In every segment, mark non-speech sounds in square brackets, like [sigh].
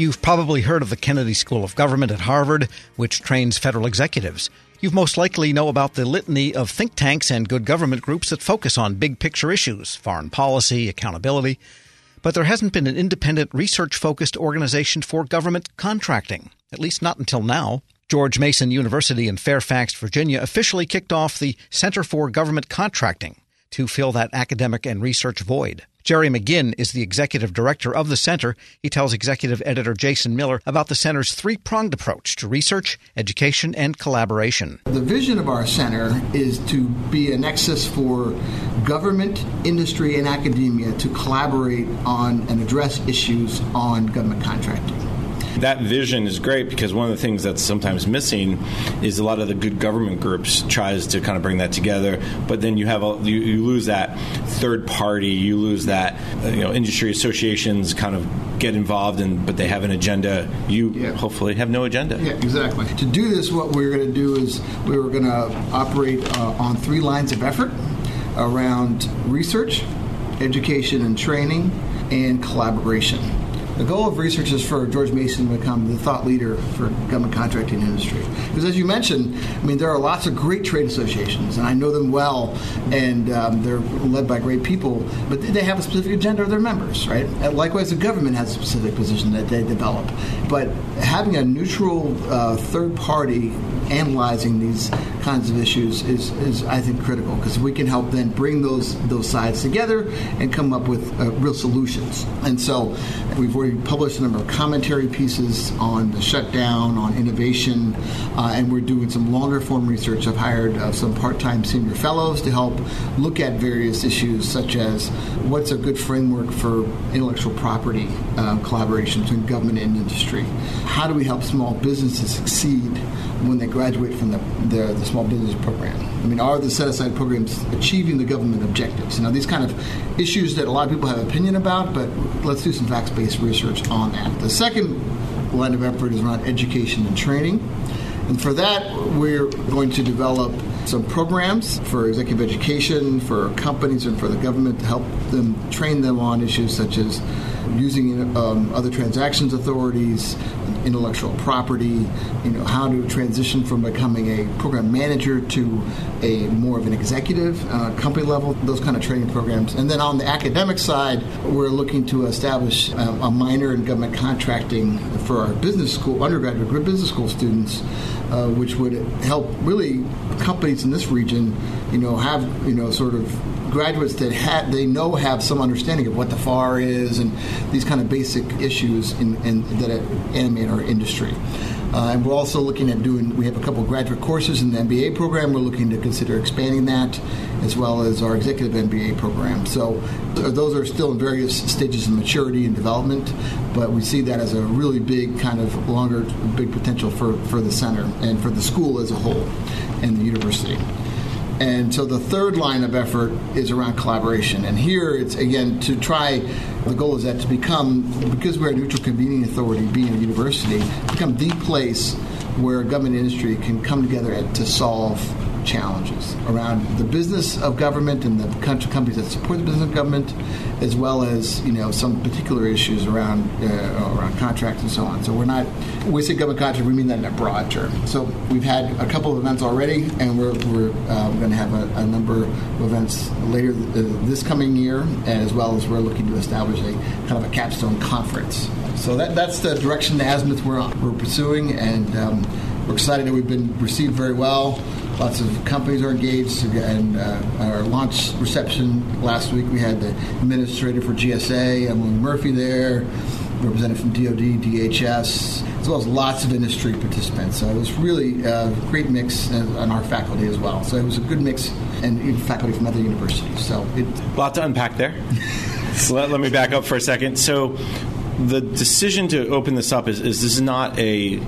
You've probably heard of the Kennedy School of Government at Harvard, which trains federal executives. You've most likely know about the litany of think tanks and good government groups that focus on big picture issues, foreign policy, accountability. But there hasn't been an independent research focused organization for government contracting, at least not until now. George Mason University in Fairfax, Virginia officially kicked off the Center for Government Contracting to fill that academic and research void. Jerry McGinn is the executive director of the center. He tells executive editor Jason Miller about the center's three pronged approach to research, education, and collaboration. The vision of our center is to be a nexus for government, industry, and academia to collaborate on and address issues on government contracting that vision is great because one of the things that's sometimes missing is a lot of the good government groups tries to kind of bring that together, but then you have a, you, you lose that third party, you lose that uh, you know industry associations kind of get involved and but they have an agenda. You yeah. hopefully have no agenda. Yeah, exactly. To do this, what we're going to do is we are going to operate uh, on three lines of effort around research, education and training, and collaboration. The goal of research is for George Mason to become the thought leader for government contracting industry. Because as you mentioned, I mean, there are lots of great trade associations, and I know them well, and um, they're led by great people, but they have a specific agenda of their members, right? And likewise, the government has a specific position that they develop. But having a neutral uh, third party analyzing these kinds of issues is, is I think, critical because we can help then bring those those sides together and come up with uh, real solutions. And so we've already published a number of commentary pieces on the shutdown, on innovation, uh, and we're doing some longer form research. I've hired uh, some part time senior fellows to help look at various issues such as what's a good framework for intellectual property uh, collaboration between government and industry. How do we help small businesses succeed when they graduate from the, the, the small business program? I mean, are the set aside programs achieving the government objectives? Now, these kind of issues that a lot of people have opinion about, but let's do some facts based research on that. The second line of effort is around education and training. And for that, we're going to develop some programs for executive education, for companies, and for the government to help them train them on issues such as using um, other transactions authorities, intellectual property, you know, how to transition from becoming a program manager to a more of an executive uh, company level, those kind of training programs. And then on the academic side, we're looking to establish um, a minor in government contracting for our business school, undergraduate business school students, uh, which would help really companies in this region, you know, have, you know, sort of graduates that ha- they know have some understanding of what the FAR is and these kind of basic issues in, in, that animate our industry. Uh, and we're also looking at doing, we have a couple graduate courses in the MBA program. We're looking to consider expanding that, as well as our executive MBA program. So uh, those are still in various stages of maturity and development, but we see that as a really big, kind of longer, big potential for, for the center and for the school as a whole and the university. And so the third line of effort is around collaboration. And here it's, again, to try, the goal is that to become, because we're a neutral convening authority, being a university, become the place where government industry can come together to solve challenges around the business of government and the country companies that support the business of government, as well as you know some particular issues around uh, around contracts and so on. So we're not when we say government contract, we mean that in a broad term. So we've had a couple of events already, and we're we're uh, going to have a, a, number of events later th- this coming year, as well as we're looking to establish a kind of a capstone conference. So that that's the direction the azimuth we're on, we're pursuing, and um, we're excited that we've been received very well. Lots of companies are engaged, and uh, our launch reception last week we had the administrator for GSA, Emily Murphy, there, represented from DoD, DHS, as well as lots of industry participants. So it was really a great mix on our faculty as well. So it was a good mix, and faculty from other universities. So it a lot to unpack there. [laughs] so let, let me back up for a second. So the decision to open this up is, is this is not a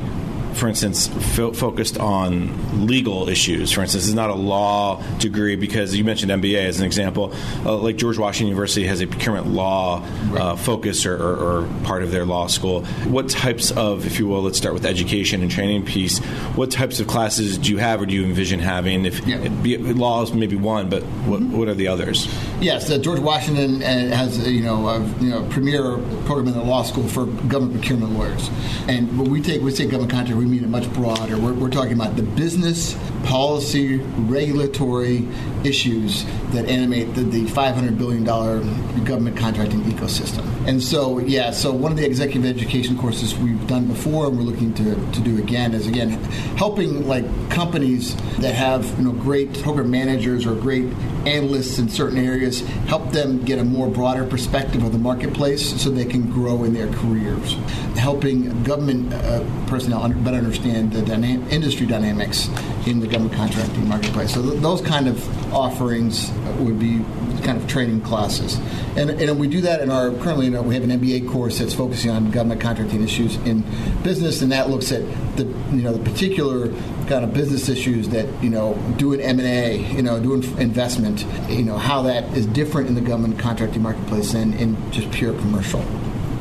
for instance, fo- focused on legal issues. For instance, it's not a law degree because you mentioned MBA as an example. Uh, like George Washington University has a procurement law uh, focus or, or, or, part of their law school. What types of, if you will, let's start with education and training piece. What types of classes do you have or do you envision having? If yeah. be, law is maybe one, but what, mm-hmm. what are the others? Yes, uh, George Washington uh, has uh, you know a you know, premier program in the law school for government procurement lawyers, and when we take we say government contract, we mean it much broader. We're, we're talking about the business, policy, regulatory issues that animate the, the 500 billion dollar government contracting ecosystem. And so, yeah, so one of the executive education courses we've done before, and we're looking to, to do again, is again helping like companies that have you know great program managers or great analysts in certain areas, help them get a more broader perspective of the marketplace so they can grow in their careers. Helping government uh, personnel better understand the industry dynamics in the government contracting marketplace. So th- those kind of offerings would be kind of training classes. And, and we do that in our, currently, you know, we have an MBA course that's focusing on government contracting issues in business, and that looks at the, you know, the particular kind of business issues that, you know, doing M&A, you know, doing investment, you know, how that is different in the government contracting marketplace than in just pure commercial.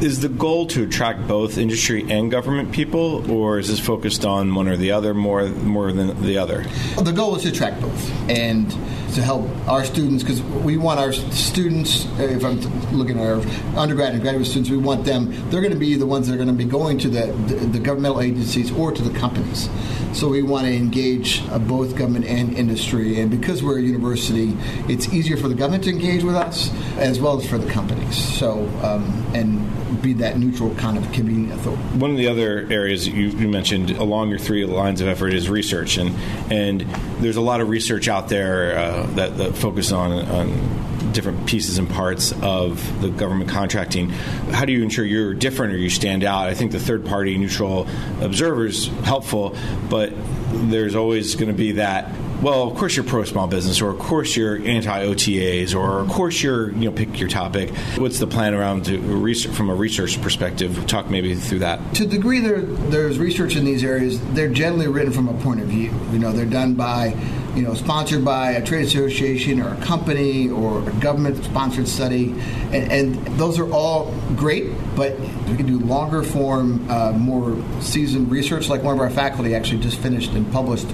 Is the goal to attract both industry and government people, or is this focused on one or the other more more than the other? The goal is to attract both, and to help our students because we want our students. If I'm looking at our undergrad and graduate students, we want them. They're going to be the ones that are going to be going to the, the, the governmental agencies or to the companies. So we want to engage uh, both government and industry. And because we're a university, it's easier for the government to engage with us as well as for the companies. So um, and be that neutral kind of convening authority. One of the other areas you, you, mentioned along your three lines of effort is research, and and there's a lot of research out there uh, that, that focus on, on different pieces and parts of the government contracting. How do you ensure you're different or you stand out? I think the third party neutral observers helpful, but there's always going to be that well, of course you're pro small business, or of course you're anti OTAs, or of course you're you know pick your topic. What's the plan around research, from a research perspective? Talk maybe through that. To the degree there there's research in these areas, they're generally written from a point of view. You know, they're done by you know, sponsored by a trade association or a company or a government-sponsored study, and, and those are all great. But we can do longer form, uh, more seasoned research. Like one of our faculty actually just finished and published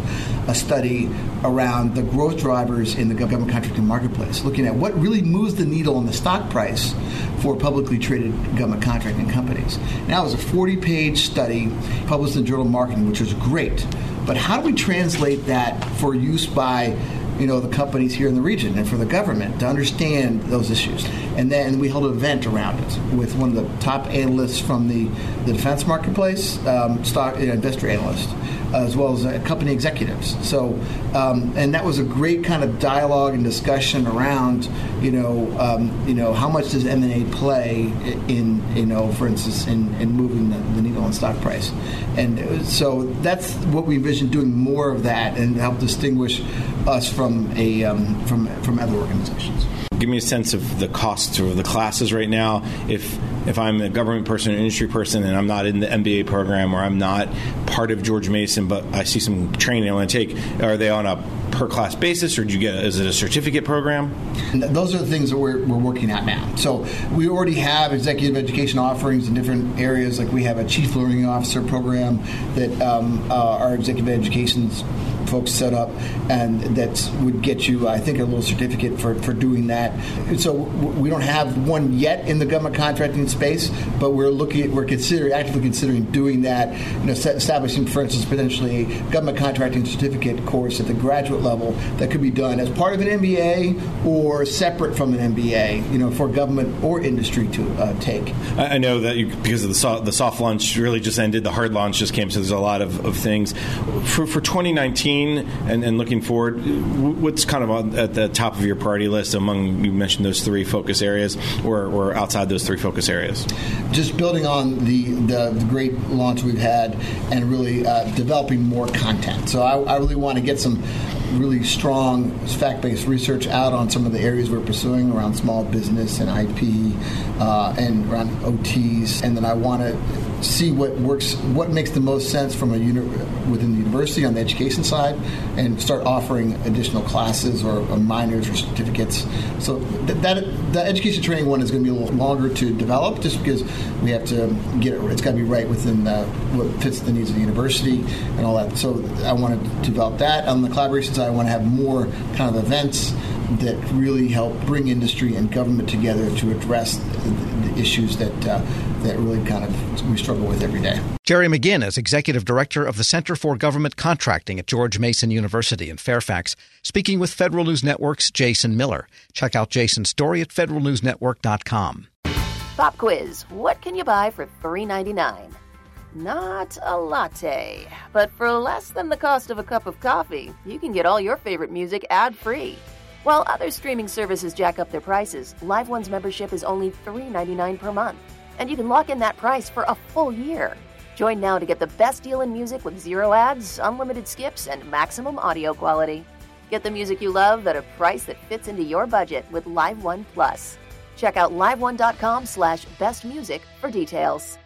a study around the growth drivers in the government contracting marketplace, looking at what really moves the needle on the stock price for publicly traded government contracting companies. Now, it was a 40-page study published in the Journal of Marketing, which was great but how do we translate that for use by you know the companies here in the region and for the government to understand those issues. And then we held an event around it with one of the top analysts from the, the defense marketplace, um, stock you know, investor analyst, as well as uh, company executives. So, um, and that was a great kind of dialogue and discussion around, you know, um, you know, how much does M and A play in, you know, for instance, in, in moving the, the needle on stock price, and so that's what we envision doing more of that and help distinguish us from a um, from from other organizations give me a sense of the costs of the classes right now. If if I'm a government person, an industry person, and I'm not in the MBA program or I'm not part of George Mason, but I see some training I want to take, are they on a per class basis, or do you get? Is it a certificate program? Those are the things that we're, we're working at now. So we already have executive education offerings in different areas. Like we have a chief learning officer program that um, uh, our executive education folks set up, and that would get you, I think, a little certificate for, for doing that. So we don't have one yet in the government contracting space, but we're looking, at, we're considering, actively considering doing that. You know, establishing, for instance, potentially a government contracting certificate course at the graduate level that could be done as part of an MBA or separate from an MBA. You know, for government or industry to uh, take. I know that you, because of the soft, the soft launch really just ended, the hard launch just came, so there's a lot of, of things for for 2019 and, and looking forward, what's kind of at the top of your priority list among you mentioned those three focus areas, or, or outside those three focus areas? Just building on the, the, the great launch we've had and really uh, developing more content. So I, I really want to get some really strong fact-based research out on some of the areas we're pursuing around small business and IP uh, and around OTs, and then I want to see what works, what makes the most sense from a within the university on the education side, and start offering additional classes or, or minors or certificates. So th- that the education training one is going to be a little longer to develop, just because we have to get it. It's got to be right within the, what fits the needs of the university and all that. So I want to develop that on the collaboration side. I want to have more kind of events that really help bring industry and government together to address the, the issues that uh, that really kind of we struggle with every day. Jerry McGinn is executive director of the Center for Government Contracting at George Mason University in Fairfax, speaking with Federal News Network's Jason Miller. Check out Jason's story at federalnewsnetwork.com. Pop quiz: What can you buy for three ninety nine? Not a latte, but for less than the cost of a cup of coffee, you can get all your favorite music ad free. While other streaming services jack up their prices, Live One's membership is only $3.99 per month, and you can lock in that price for a full year. Join now to get the best deal in music with zero ads, unlimited skips, and maximum audio quality. Get the music you love at a price that fits into your budget with Live One Plus. Check out liveone.com slash bestmusic for details.